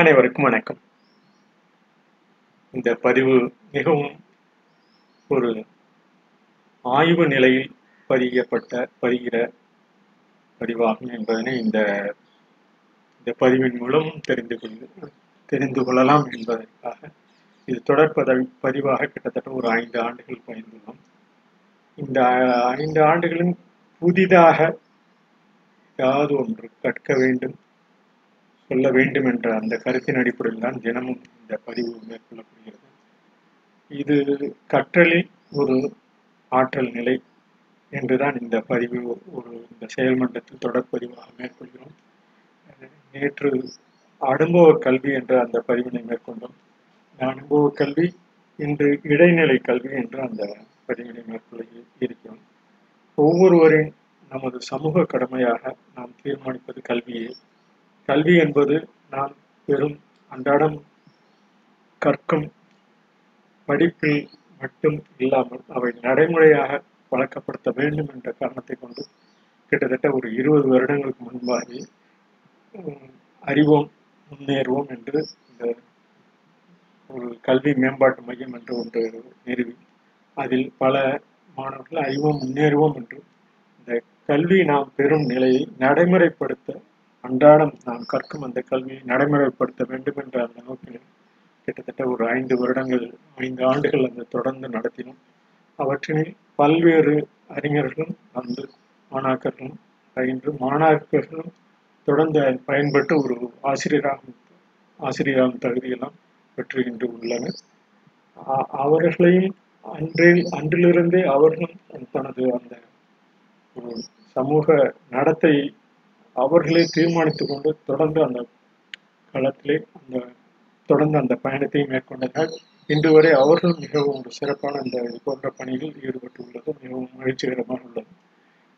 அனைவருக்கும் வணக்கம். இந்த பதிவு மிகவும் ஒரு ஆய்வு நிலையில் பதியப்பட்ட பதிகிற பதிவாகும் என்பதனை இந்த இந்த பதிவின் மூலம் தெரிந்து கொள்ள தெரிந்து கொள்ளலாம் என்பதற்காக இது தொடர் பதவி பதிவாக கிட்டத்தட்ட ஒரு ஐந்து ஆண்டுகள் பயந்துள்ளோம் இந்த ஐந்து ஆண்டுகளும் புதிதாக ஏதாவது ஒன்று கற்க வேண்டும். சொல்ல வேண்டும் என்ற அந்த கருத்தின் அடிப்படையில் தான் தினமும் இந்த பதிவு மேற்கொள்ளப்படுகிறது. இது கற்றலில் ஒரு ஆற்றல் நிலை என்றுதான் இந்த பதிவு ஒரு இந்த செயல்மன்றத்தில் தொடர்பதிவாக மேற்கொள்கிறோம். நேற்று அனுபவ கல்வி என்ற அந்த பதிவினை மேற்கொண்டோம். அனுபவ கல்வி இன்று இடைநிலை கல்வி என்று அந்த பதிவினை மேற்கொள்ள இருக்கிறோம். ஒவ்வொருவரின் நமது சமூக கடமையாக நாம் தீர்மானிப்பது கல்வியே. கல்வி என்பது நாம் பெரும் அன்றாடம் கற்கும் படிப்பில் மட்டும் இல்லாமல் அவை நடைமுறையாக வழக்கப்படுத்த வேண்டும் என்ற காரணத்தை கொண்டு கிட்டத்தட்ட ஒரு இருபது வருடங்களுக்கு முன்பாகவே அறிவோம் முன்னேறுவோம் என்று இந்த ஒரு கல்வி மேம்பாட்டு மையம் என்று ஒன்று நிறுவி. அதில் பல மாணவர்கள் அறிவோம் முன்னேறுவோம் என்று இந்த கல்வி நாம் பெறும் நிலையை நடைமுறைப்படுத்த அன்றாடம் நாம் கற்கும் அந்த கல்வியை நடைமுறைப்படுத்த வேண்டும் என்ற அந்த நோக்கில் கிட்டத்தட்ட ஒரு ஐந்து வருடங்கள் ஐந்து ஆண்டுகள் அந்த தொடர்ந்து நடத்தினோம். அவற்றினை பல்வேறு அறிஞர்களும் வந்து மாணாக்கர்களும் பயின்று மாணாக்கர்களும் தொடர்ந்து பயன்பட்டு ஒரு ஆசிரியராக ஆசிரியராகும் தகுதியெல்லாம் பெற்று இன்று உள்ளனர். அவர்களையும் அன்றில் அன்றிலிருந்தே அவர்களும் தனது அந்த ஒரு சமூக நடத்தை அவர்களே தீர்மானித்துக் கொண்டு தொடர்ந்து அந்த களத்திலே அந்த தொடர்ந்து அந்த பயணத்தை மேற்கொண்டதால் இன்று வரை அவர்கள் மிகவும் ஒரு சிறப்பான அந்த இது போன்ற பணியில் ஈடுபட்டு உள்ளது மிகவும் மகிழ்ச்சிகரமாக உள்ளது.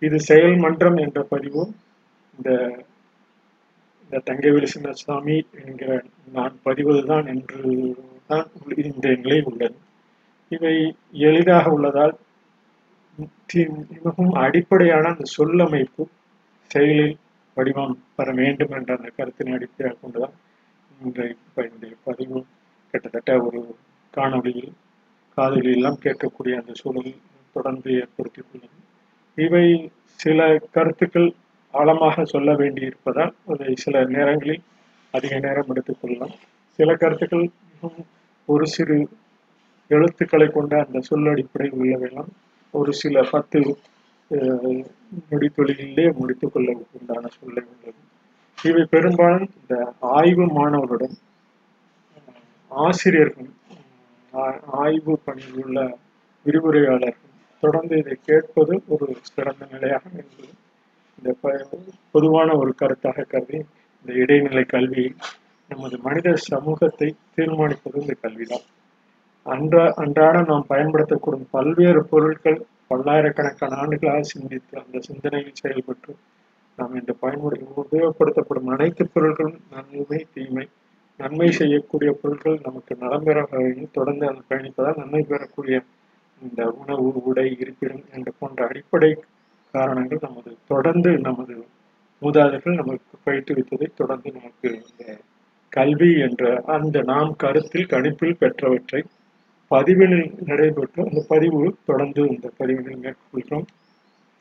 இது செயல் மன்றம் என்ற பதிவும் இந்த இந்த தங்கவேலு சின்னசாமி என்கிற நான் பதிவதுதான் என்று தான் இந்த நிலை உள்ளது. இவை எளிதாக உள்ளதால் மிகவும் அடிப்படையான அந்த சொல்லமைப்பு செயலில் வடிவம் பெற வேண்டும் என்ற அந்த கருத்தினை அடிப்படையாக கொண்டுதான் இன்றைய இந்த பதிவு கிட்டத்தட்ட ஒரு காணொலியில் காதலில் எல்லாம் கேட்கக்கூடிய அந்த சூழல் தொடர்ந்து ஏற்படுத்தி உள்ளது இவை சில கருத்துக்கள் ஆழமாக சொல்ல வேண்டியிருப்பதால் அதை சில நேரங்களில் அதிக நேரம் எடுத்துக்கொள்ளலாம் சில கருத்துக்கள் மிகவும் ஒரு சிறு எழுத்துக்களை கொண்ட அந்த சொல் அடிப்படையில் உள்ளவையெல்லாம் ஒரு சில பத்து நொடித்தொழிலே முடித்துக் கொள்ள உண்டான சூழ்நிலை உள்ளது இவை பெரும்பாலும் இந்த ஆய்வு மாணவருடன் ஆசிரியர்கள் ஆய்வு பணியில் உள்ள விரிவுரையாளர்கள் தொடர்ந்து இதை கேட்பது ஒரு சிறந்த நிலையாக என்பது இந்த பொதுவான ஒரு கருத்தாக கருதி இந்த இடைநிலை கல்வியில் நமது மனித சமூகத்தை தீர்மானிப்பது இந்த கல்விதான். அன்றா அன்றாட நாம் பயன்படுத்தக்கூடும் பல்வேறு பொருட்கள் பல்லாயிரக்கணக்கான ஆண்டுகளாக சிந்தித்து அந்த சிந்தனையில் செயல்பட்டு நாம் இந்த பயன்முறை உபயோகப்படுத்தப்படும் அனைத்து பொருட்களும் நன்மை தீமை நன்மை செய்யக்கூடிய பொருட்கள் நமக்கு நலம் பெற வகையில் தொடர்ந்து அதை பயணிப்பதால் நன்மை பெறக்கூடிய இந்த உணவு உடை இருப்பிடம் என்ற போன்ற அடிப்படை காரணங்கள் நமது தொடர்ந்து நமது மூதாதைகள் நமக்கு பயிற்றுவித்ததை தொடர்ந்து நமக்கு இந்த கல்வி என்ற அந்த நாம் கருத்தில் கணிப்பில் பெற்றவற்றை பதிவில் நடைபெற்று அந்த பதிவு தொடர்ந்து இந்த பதிவினை மேற்கொள்கிறோம்.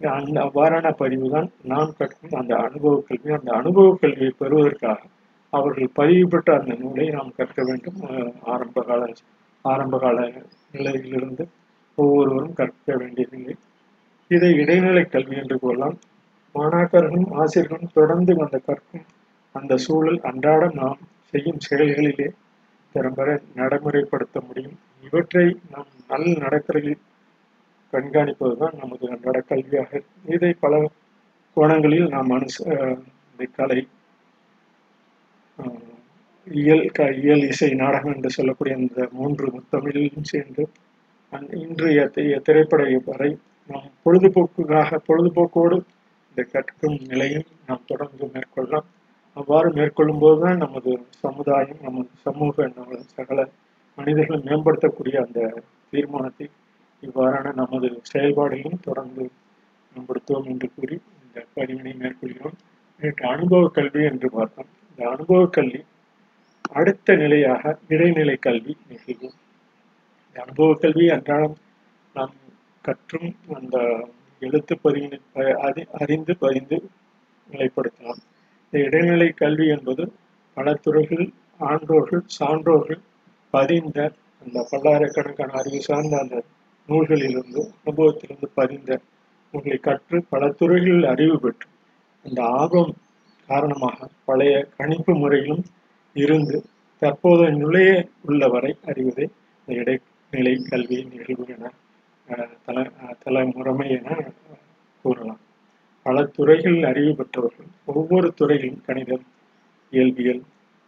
அந்த அவ்வாறான பதிவு தான் நாம் கற்கும் அந்த அனுபவ கல்வி. அந்த அனுபவ கல்வியை பெறுவதற்காக அவர்கள் பதிவு பெற்ற அந்த நூலை நாம் கற்க வேண்டும். ஆரம்ப கால ஆரம்ப கால நிலையிலிருந்து ஒவ்வொருவரும் கற்க வேண்டியதில்லை. இதை இடைநிலை கல்வி என்று கூறலாம் மாணாக்கர்களும் ஆசிரியர்களும் தொடர்ந்து வந்த கற்கும் அந்த சூழல் அன்றாடம் நாம் செய்யும் செயல்களிலே திறம்பட நடைமுறைப்படுத்த முடியும். இவற்றை நாம் நல் நடக்கலில் கண்காணிப்பதுதான் நமது அன்றாட கல்வியாக இதை பல கோணங்களில் நாம் அனுச இந்த கலை இயல் க இயல் இசை நாடகம் என்று சொல்லக்கூடிய அந்த மூன்று முத்தமிழிலும் சேர்ந்து இன்றைய திரைப்பட வரை நாம் பொழுதுபோக்குக்காக பொழுதுபோக்கோடு இந்த கற்கும் நிலையும் நாம் தொடர்ந்து மேற்கொள்ளலாம். அவ்வாறு மேற்கொள்ளும் போதுதான் நமது சமுதாயம் நமது சமூக நமது சகல மனிதர்களை மேம்படுத்தக்கூடிய அந்த தீர்மானத்தை இவ்வாறான நமது செயல்பாடுகளும் தொடர்ந்து மேம்படுத்துவோம் என்று கூறி இந்த பதிவினை மேற்கொள்கிறோம். நேற்று அனுபவ கல்வி என்று பார்த்தோம். இந்த அனுபவ கல்வி அடுத்த நிலையாக இடைநிலை கல்வி நிகழ்வும் அனுபவ கல்வி அன்றாடம் நாம் கற்றும் அந்த எழுத்து பதிவினை அறி- அறிந்து பதிந்து நிலைப்படுத்தலாம். இந்த இடைநிலை கல்வி என்பது பல துறைகள் ஆன்றோர்கள் சான்றோர்கள் பதிந்த அந்த பல்லாயிரக்கணக்கான அறிவு சார்ந்த அந்த நூல்களிலிருந்து அனுபவத்திலிருந்து பதிந்த நூல்களை கற்று பல துறைகளில் அறிவு பெற்று அந்த ஆர்வம் காரணமாக பழைய கணிப்பு முறையிலும் இருந்து தற்போது நுழைய உள்ளவரை அறிவதை இந்த இடைநிலை கல்வி நிகழ்வு என தல அஹ், தலைமுறைமை என கூறலாம். பல துறைகளில் அறிவு பெற்றவர்கள் ஒவ்வொரு துறையிலும் கணிதம் இயல்பியல்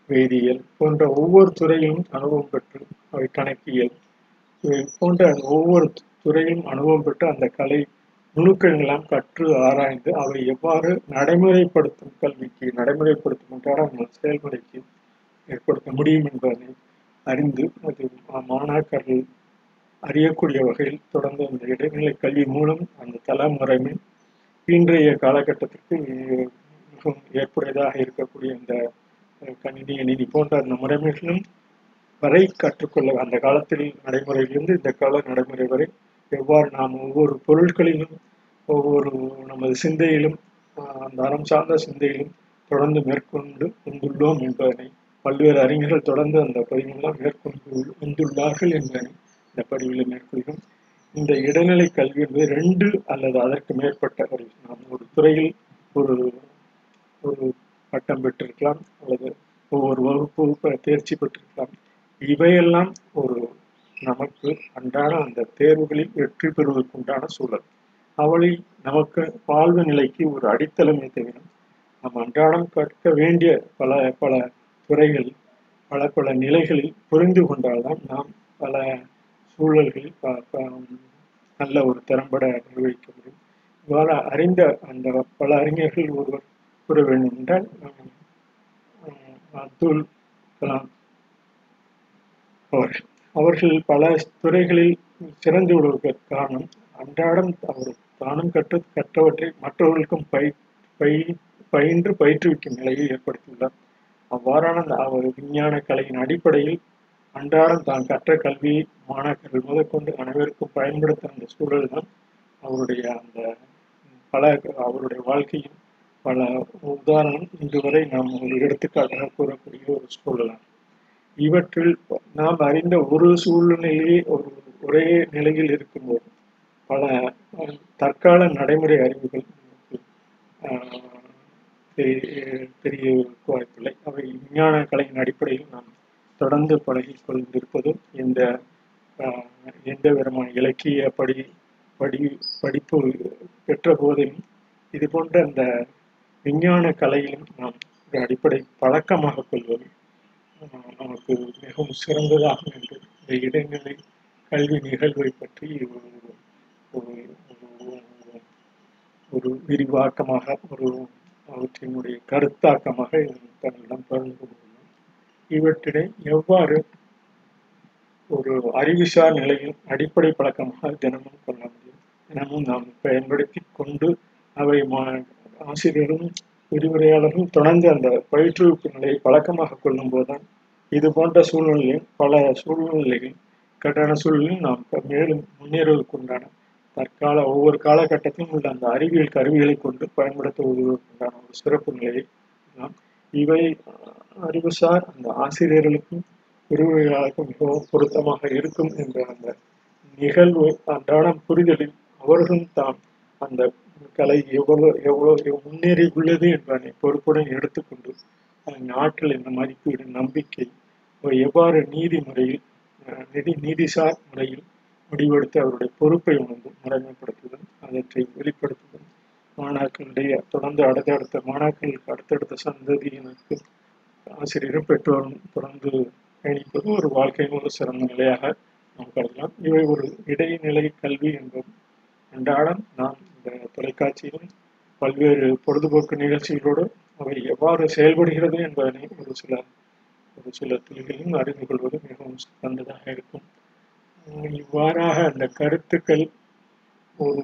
வேதியியல் போன்ற ஒவ்வொரு துறையிலும் அனுபவம் பெற்று அவை கணக்கியல் இவை போன்ற ஒவ்வொரு துறையிலும் அனுபவம் பெற்று அந்த கலை நுணுக்கங்களெல்லாம் கற்று ஆராய்ந்து அவை எவ்வாறு நடைமுறைப்படுத்தும் கல்விக்கு நடைமுறைப்படுத்தும் அன்றாட செயல்முறைக்கு ஏற்படுத்த முடியும் என்பதை அறிந்து அது மாணாக்கர்கள் அறியக்கூடிய வகையில் தொடர்ந்து அந்த இடைநிலை கல்வி மூலம் அந்த தலைமுறைமை இன்றைய காலகட்டத்திற்கு மிகவும் ஏற்புடையதாக இருக்கக்கூடிய இந்த கணினி அணினி போன்ற அந்த முறைமைகளும் வரை கற்றுக்கொள்ள அந்த காலத்தில் நடைமுறையிலிருந்து இந்த கால நடைமுறை வரை எவ்வாறு நாம் ஒவ்வொரு பொருட்களிலும் ஒவ்வொரு நமது சிந்தையிலும் அந்த அறம் சார்ந்த சிந்தையிலும் தொடர்ந்து மேற்கொண்டு வந்துள்ளோம் என்பதனை பல்வேறு அறிஞர்கள் தொடர்ந்து அந்த பதிவெல்லாம் மேற்கொண்டு வந்துள்ளார்கள் என்பதனை இந்த பதிவில் மேற்கொள்கிறோம். இந்த இடைநிலை கல்வி என்பது ரெண்டு அல்லது அதற்கு மேற்பட்ட ஒரு நாம் ஒரு துறையில் ஒரு ஒரு பட்டம் பெற்றிருக்கலாம் அல்லது ஒவ்வொரு வகுப்பு தேர்ச்சி பெற்றிருக்கலாம். இவையெல்லாம் ஒரு நமக்கு அன்றாட அந்த தேர்வுகளில் வெற்றி பெறுவதற்குண்டான சூழல். அவளை நமக்கு வாழ்வு நிலைக்கு ஒரு அடித்தளமே தவிர நாம் அன்றாடம் கற்க வேண்டிய பல பல துறைகள் பல பல நிலைகளில் புரிந்து கொண்டால்தான் நாம் பல சூழல்களில் ப- ப- நல்ல ஒரு திறம்பட நிர்வகிக்க முடியும். இவ்வாறு அறிந்த அந்த பல அறிஞர்கள் ஒருவர் கூற வேண்டும் என்றால் அப்துல் கலாம் அவர்கள் அவர்கள் பல துறைகளில் சிறந்து விடுவதற்கு காரணம் அன்றாடம் அவர் தானும் கற்று கற்றவற்றை மற்றவர்களுக்கும் பை பை பயின்று பயிற்றுவிக்கும் நிலையை ஏற்படுத்தியுள்ளார். அவ்வாறான அந்த அவர் விஞ்ஞான கலையின் அடிப்படையில் அன்றாடம் தான் கற்ற கல்வியை மாணாக்கர்கள் முதற்கொண்டு அனைவருக்கும் பயன்படுத்த அந்த சூழல் தான் அவருடைய அந்த பல அவருடைய வாழ்க்கையின் பல உதாரணம் இன்று வரை நாம் ஒரு எடுத்துக்காட்டாக கூறக்கூடிய ஒரு சூழலாகும் இவற்றில் நாம் அறிந்த ஒரு சூழ்நிலையே ஒரு ஒரே நிலையில் இருக்கும்போது பல தற்கால நடைமுறை அறிவுகள் நமக்கு, பெரிய தெரிய- வாய்ப்பில்லை. அவை விஞ்ஞான கலையின் அடிப்படையில் நாம் தொடர்ந்து பழகி கொண்டிருப்பதும் இந்த எந்த விதமான இலக்கிய படி படி படிப்பு பெற்ற போதிலும் இது போன்ற அந்த விஞ்ஞான கலையிலும் நாம் ஒரு அடிப்படை பழக்கமாக கொள்வது நமக்கு மிகவும் சிறந்ததாகும் என்று இந்த இடைநிலை கல்வி நிகழ்வை பற்றி ஒரு ஒரு விரிவாக்கமாக ஒரு அவற்றினுடைய கருத்தாக்கமாக தன்னிடம் பகிர்ந்து கொண்டுள்ளோம் இவற்றினை எவ்வாறு ஒரு அறிவுசார் நிலையில் அடிப்படை பழக்கமாக தினமும் கொள்ள முடியும்? தினமும் நாம் பயன்படுத்தி கொண்டு அவை மா- ஆசிரியரும் விரிவுரையாளரும் தொடர்ந்து அந்த பயிற்றுவிப்பு நிலையை பழக்கமாக கொள்ளும் போதுதான் இது போன்ற சூழ்நிலையும் பல சூழ்நிலைகள் கட்டான சூழலில் நாம் மேலும் முன்னேறுவதற்குண்டான தற்கால ஒவ்வொரு காலகட்டத்திலும் உள்ள அந்த அறிவியல் கருவிகளை கொண்டு பயன்படுத்த உதவுவதற்குண்டான ஒரு சிறப்பு நிலையை நாம் இவை அறிவுசார் அந்த ஆசிரியர்களுக்கும் விரிவுரையாளருக்கும் மிகவும் பொருத்தமாக இருக்கும் என்ற அந்த நிகழ்வு அன்றாடம் புரிதலில் அவர்களும் தாம் அந்த கலை எவ்வளவு எவ்வளவு முன்னேறி உள்ளது என்பதனை பொறுப்புடன் எடுத்துக்கொண்டு அதன் ஆற்றல் என்ற மதிப்பீடு நம்பிக்கை எவ்வாறு நீதி முறையில் நிதி நீதிசார் முறையில் முடிவெடுத்து அவருடைய பொறுப்பை உணர்ந்து முறைமைப்படுத்துதல் அவற்றை வெளிப்படுத்துதல் மாணாக்களுடைய தொடர்ந்து அடுத்தடுத்த மாணாக்களுக்கு அடுத்தடுத்த சந்ததியினருக்கு ஆசிரியரும் பெற்றோரும் தொடர்ந்து பயணிப்பது ஒரு வாழ்க்கையின் ஒரு சிறந்த நிலையாக நாம் கருதலாம். இவை ஒரு இடைநிலை கல்வி என்பது அன்றாடம் நாம் இந்த தொலைக்காட்சியிலும் பல்வேறு பொழுதுபோக்கு நிகழ்ச்சிகளோடு அவை எவ்வாறு செயல்படுகிறது என்பதனை ஒரு சில ஒரு சில துளிகளிலும் அறிந்து கொள்வது மிகவும் சிறந்ததாக இருக்கும். இவ்வாறாக அந்த கருத்துக்கள் ஒரு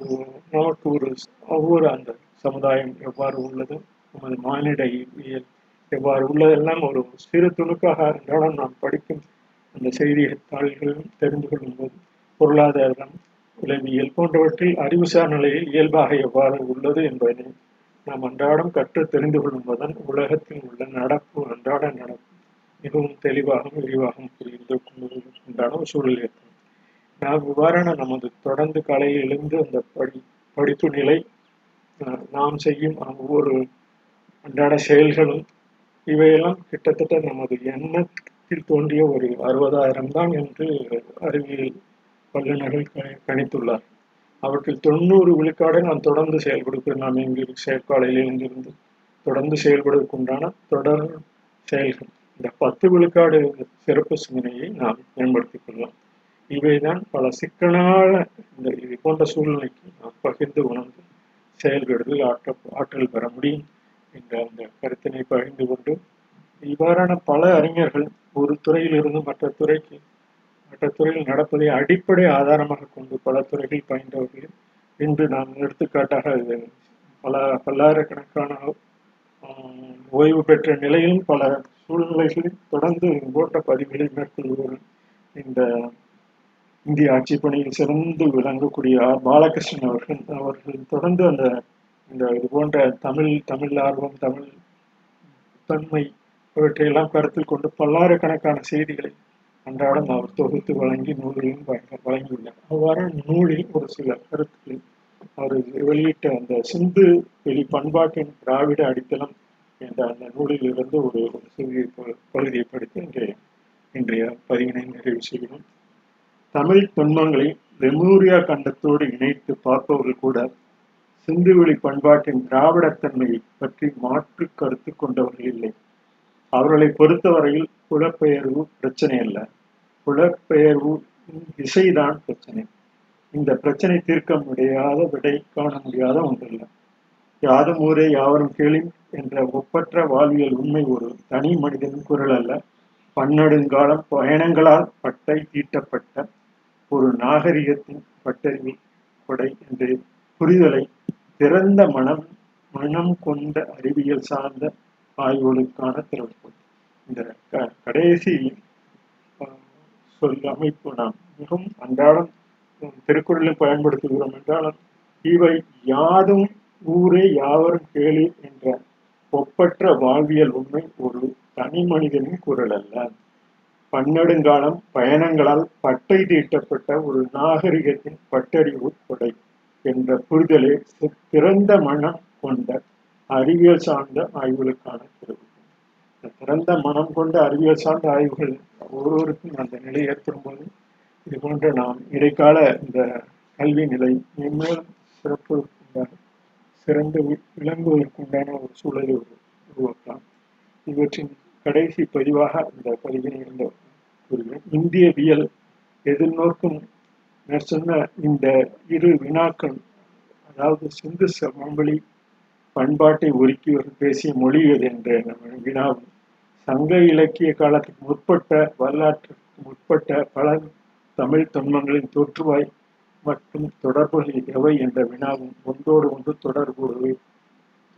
நமக்கு ஒரு ஒவ்வொரு அந்த சமுதாயம் எவ்வாறு உள்ளது நமது மானிட இயல் எவ்வாறு உள்ளதெல்லாம் ஒரு சிறு துணுக்காக இருந்தாலும் நாம் படிக்கும் அந்த செய்தித்தாள்களும் தெரிந்து கொள்ளும் போது பொருளாதாரம் உளவியல் போன்றவற்றில் அறிவுசார் நிலையில் இயல்பாக எவ்வாறு உள்ளது என்பதை நாம் அன்றாடம் கற்று தெரிந்து கொள்வதன் உலகத்தில் உள்ள நடப்பு அன்றாட நடப்பு. மிகவும் தெளிவாகவும் விரிவாகவும் புரிந்து கொண்டுண்டான சூழல் ஏற்படும். நாம் இவ்வாறான நமது தொடர்ந்து காலையில் எழுந்து அந்த படி படிப்பு நிலை நாம் செய்யும் ஒவ்வொரு அன்றாட செயல்களும் இவையெல்லாம் கிட்டத்தட்ட நமது எண்ணத்தில் தோன்றிய ஒரு அறுபதாயிரம் தான் என்று அறிவியல் வல்லுநர்கள் கணித்துள்ளார் அவற்றில் தொண்ணூறு விழுக்காடு நாம் தொடர்ந்து செயல்படுகிறோம் நாம் இங்கு செயற்காலையில் இருந்திருந்து தொடர்ந்து செயல்படுவதற்குண்டான தொடர் செயல்கள். இந்த பத்து விழுக்காடு சிறப்பு சிந்தனையை நாம் பயன்படுத்திக் கொள்ளலாம். இவைதான் பல சிக்கலான இந்த இது போன்ற சூழ்நிலைக்கு நாம் பகிர்ந்து உணர்ந்து செயல்படுதல் ஆற்ற ஆற்றல் பெற முடியும் என்ற அந்த கருத்தினை பகிர்ந்து கொண்டு இவ்வாறான பல அறிஞர்கள் ஒரு துறையிலிருந்து மற்ற துறைக்கு மற்ற துறையில் நடப்பதை அடிப்படை ஆதாரமாக கொண்டு பல துறைகள் பயின்றவர்கள் இன்று நாம் எடுத்துக்காட்டாக பல பல்லாயிரக்கணக்கான ஓய்வு பெற்ற நிலையிலும் பல சூழ்நிலைகளில் தொடர்ந்து ஓட்ட பதிவுகளை மேற்கொள்வோர் இந்த இந்திய ஆட்சி பணியில் சிறந்து விளங்கக்கூடிய பாலகிருஷ்ணன் அவர்கள் அவர்கள் தொடர்ந்து அந்த இந்த இது போன்ற தமிழ் தமிழ் ஆர்வம் தமிழ் தன்மை இவற்றையெல்லாம் கருத்தில் கொண்டு பல்லாயிரக்கணக்கான செய்திகளை அன்றாடம் அவர் தொகுத்து வழங்கி நூலிலும் வழங்கியுள்ளார் அவ்வாறு நூலில் ஒரு சில கருத்துக்களை அவர் வெளியிட்ட அந்த சிந்து வெளி பண்பாட்டின் திராவிட அடித்தளம் என்ற அந்த நூலில் இருந்து ஒரு ஒரு சிறிய பகுதியை படித்து இன்றைய இன்றைய பதிவினை நிறைவு செய்கிறோம். தமிழ் தொன்மங்களை லெமூரியா கண்டத்தோடு இணைத்து பார்ப்பவர்கள் கூட சிந்துவெளி பண்பாட்டின் திராவிடத்தன்மையை பற்றி மாற்று கருத்து கொண்டவர்கள் இல்லை. அவர்களை பொறுத்தவரையில் புலப்பெயர்வு பிரச்சனை அல்ல. புலப்பெயர்வு திசைதான் பிரச்சனை. இந்த பிரச்சனை தீர்க்க முடியாத விடை காண முடியாத ஒன்றல்ல. யாதும் ஊரே யாவரும் கேளின் என்ற ஒப்பற்ற வாழ்வியல் உண்மை ஒரு தனி மனிதனின் குரல் அல்ல. பன்னெடுங்காலம் பயணங்களால் பட்டை தீட்டப்பட்ட ஒரு நாகரிகத்தின் பட்டறிவு கொடை என்று புரிதலை திறந்த மனம் மனம் கொண்ட அறிவியல் சார்ந்த ஆய்வுகளுக்கான திறப்பு இந்த கடைசி சொல் அமைப்பு நாம் மிகவும் அன்றாடம் திருக்குறளில் பயன்படுத்துகிறோம் என்றாலும் இவை யாதும் ஊரே யாவரும் கேளு என்ற ஒப்பற்ற வாழ்வியல் உண்மை ஒரு தனி மனிதனின் குரல் அல்ல. பன்னெடுங்காலம் பயணங்களால் பட்டை தீட்டப்பட்ட ஒரு நாகரிகத்தின் பட்டறிவு கொடை என்ற புரிதலே திறந்த மனம் கொண்ட அறிவியல் சார்ந்த ஆய்வுகளுக்கான திறவு திறந்த மனம் கொண்ட அறிவியல் சார்ந்த ஆய்வுகள் ஒவ்வொருவருக்கும் அந்த நிலை ஏற்படும் போது இது போன்ற நாம் இடைக்கால இந்த கல்வி நிலை மேலும் சிறப்பு சிறந்து விளங்குவதற்குண்டான ஒரு சூழலை உருவாக்கலாம். இவற்றின் கடைசி பதிவாக இந்த பதிவினை இருந்த கூறுகிறேன். இந்தியவியல் எதிர்நோக்கும் சொன்ன இந்த இரு வினாக்கள் அதாவது சிந்து சமவெளி பண்பாட்டை உருக்கி பேசிய மொழி எது என்ற வினாவும். சங்க இலக்கிய காலத்துக்கு முற்பட்ட வரலாற்றுக்கு முற்பட்ட பல தமிழ் தொன்மங்களின் தோற்றுவாய் மற்றும் தொடர்புகள் எவை என்ற வினாவும் ஒன்றோடு ஒன்று தொடர்புடைய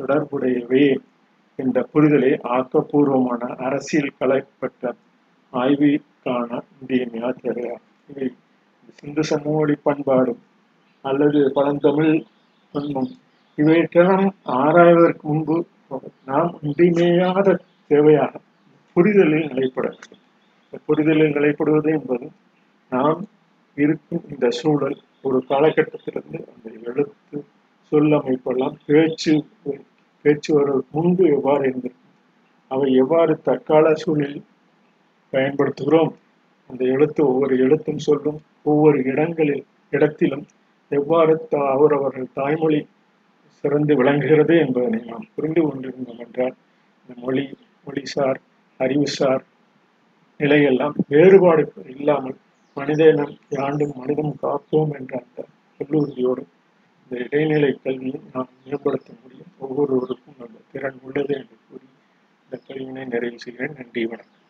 தொடர்புடையவை என்ற புரிதலை ஆக்கப்பூர்வமான அரசியல் கலைப்பட்ட ஆய்விற்கான இந்திய தேவையா இவை சிந்து சமூக பண்பாடும் அல்லது பழந்தமிழ் தொன்மம் இவையெல்லாம் ஆராய்வதற்கு முன்பு நாம் இன்றியமையாத தேவையாக புரிதலில் நிலைப்பட வேண்டும். புரிதலில் நிலைப்படுவது என்பது நாம் இருக்கும் இந்த சூழல் ஒரு காலகட்டத்திலிருந்து அந்த எழுத்து சொல்லமைப்பெல்லாம் பேச்சு பேச்சு வருவதற்கு முன்பு எவ்வாறு இருந்திருக்கும் அவை எவ்வாறு தற்கால சூழலில் பயன்படுத்துகிறோம் அந்த எழுத்து ஒவ்வொரு எழுத்தும் சொல்லும் ஒவ்வொரு இடங்களில் இடத்திலும் எவ்வாறு அவரவர்கள் தாய்மொழி சிறந்து விளங்குகிறது என்பதனை நாம் புரிந்து கொண்டிருந்தோம் என்றால் இந்த மொழி மொழிசார் அறிவுசார் நிலையெல்லாம் வேறுபாடு இல்லாமல் மனிதனம் யாண்டும் மனிதம் காப்போம் என்ற அந்த சொல்லுறுதியோடு இந்த இடைநிலை கல்வியை நாம் மேம்படுத்த முடியும். ஒவ்வொருவருக்கும் அந்த திறன் உள்ளது என்று கூறி இந்த கல்வியினை நிறைவு செய்கிறேன். நன்றி வணக்கம்.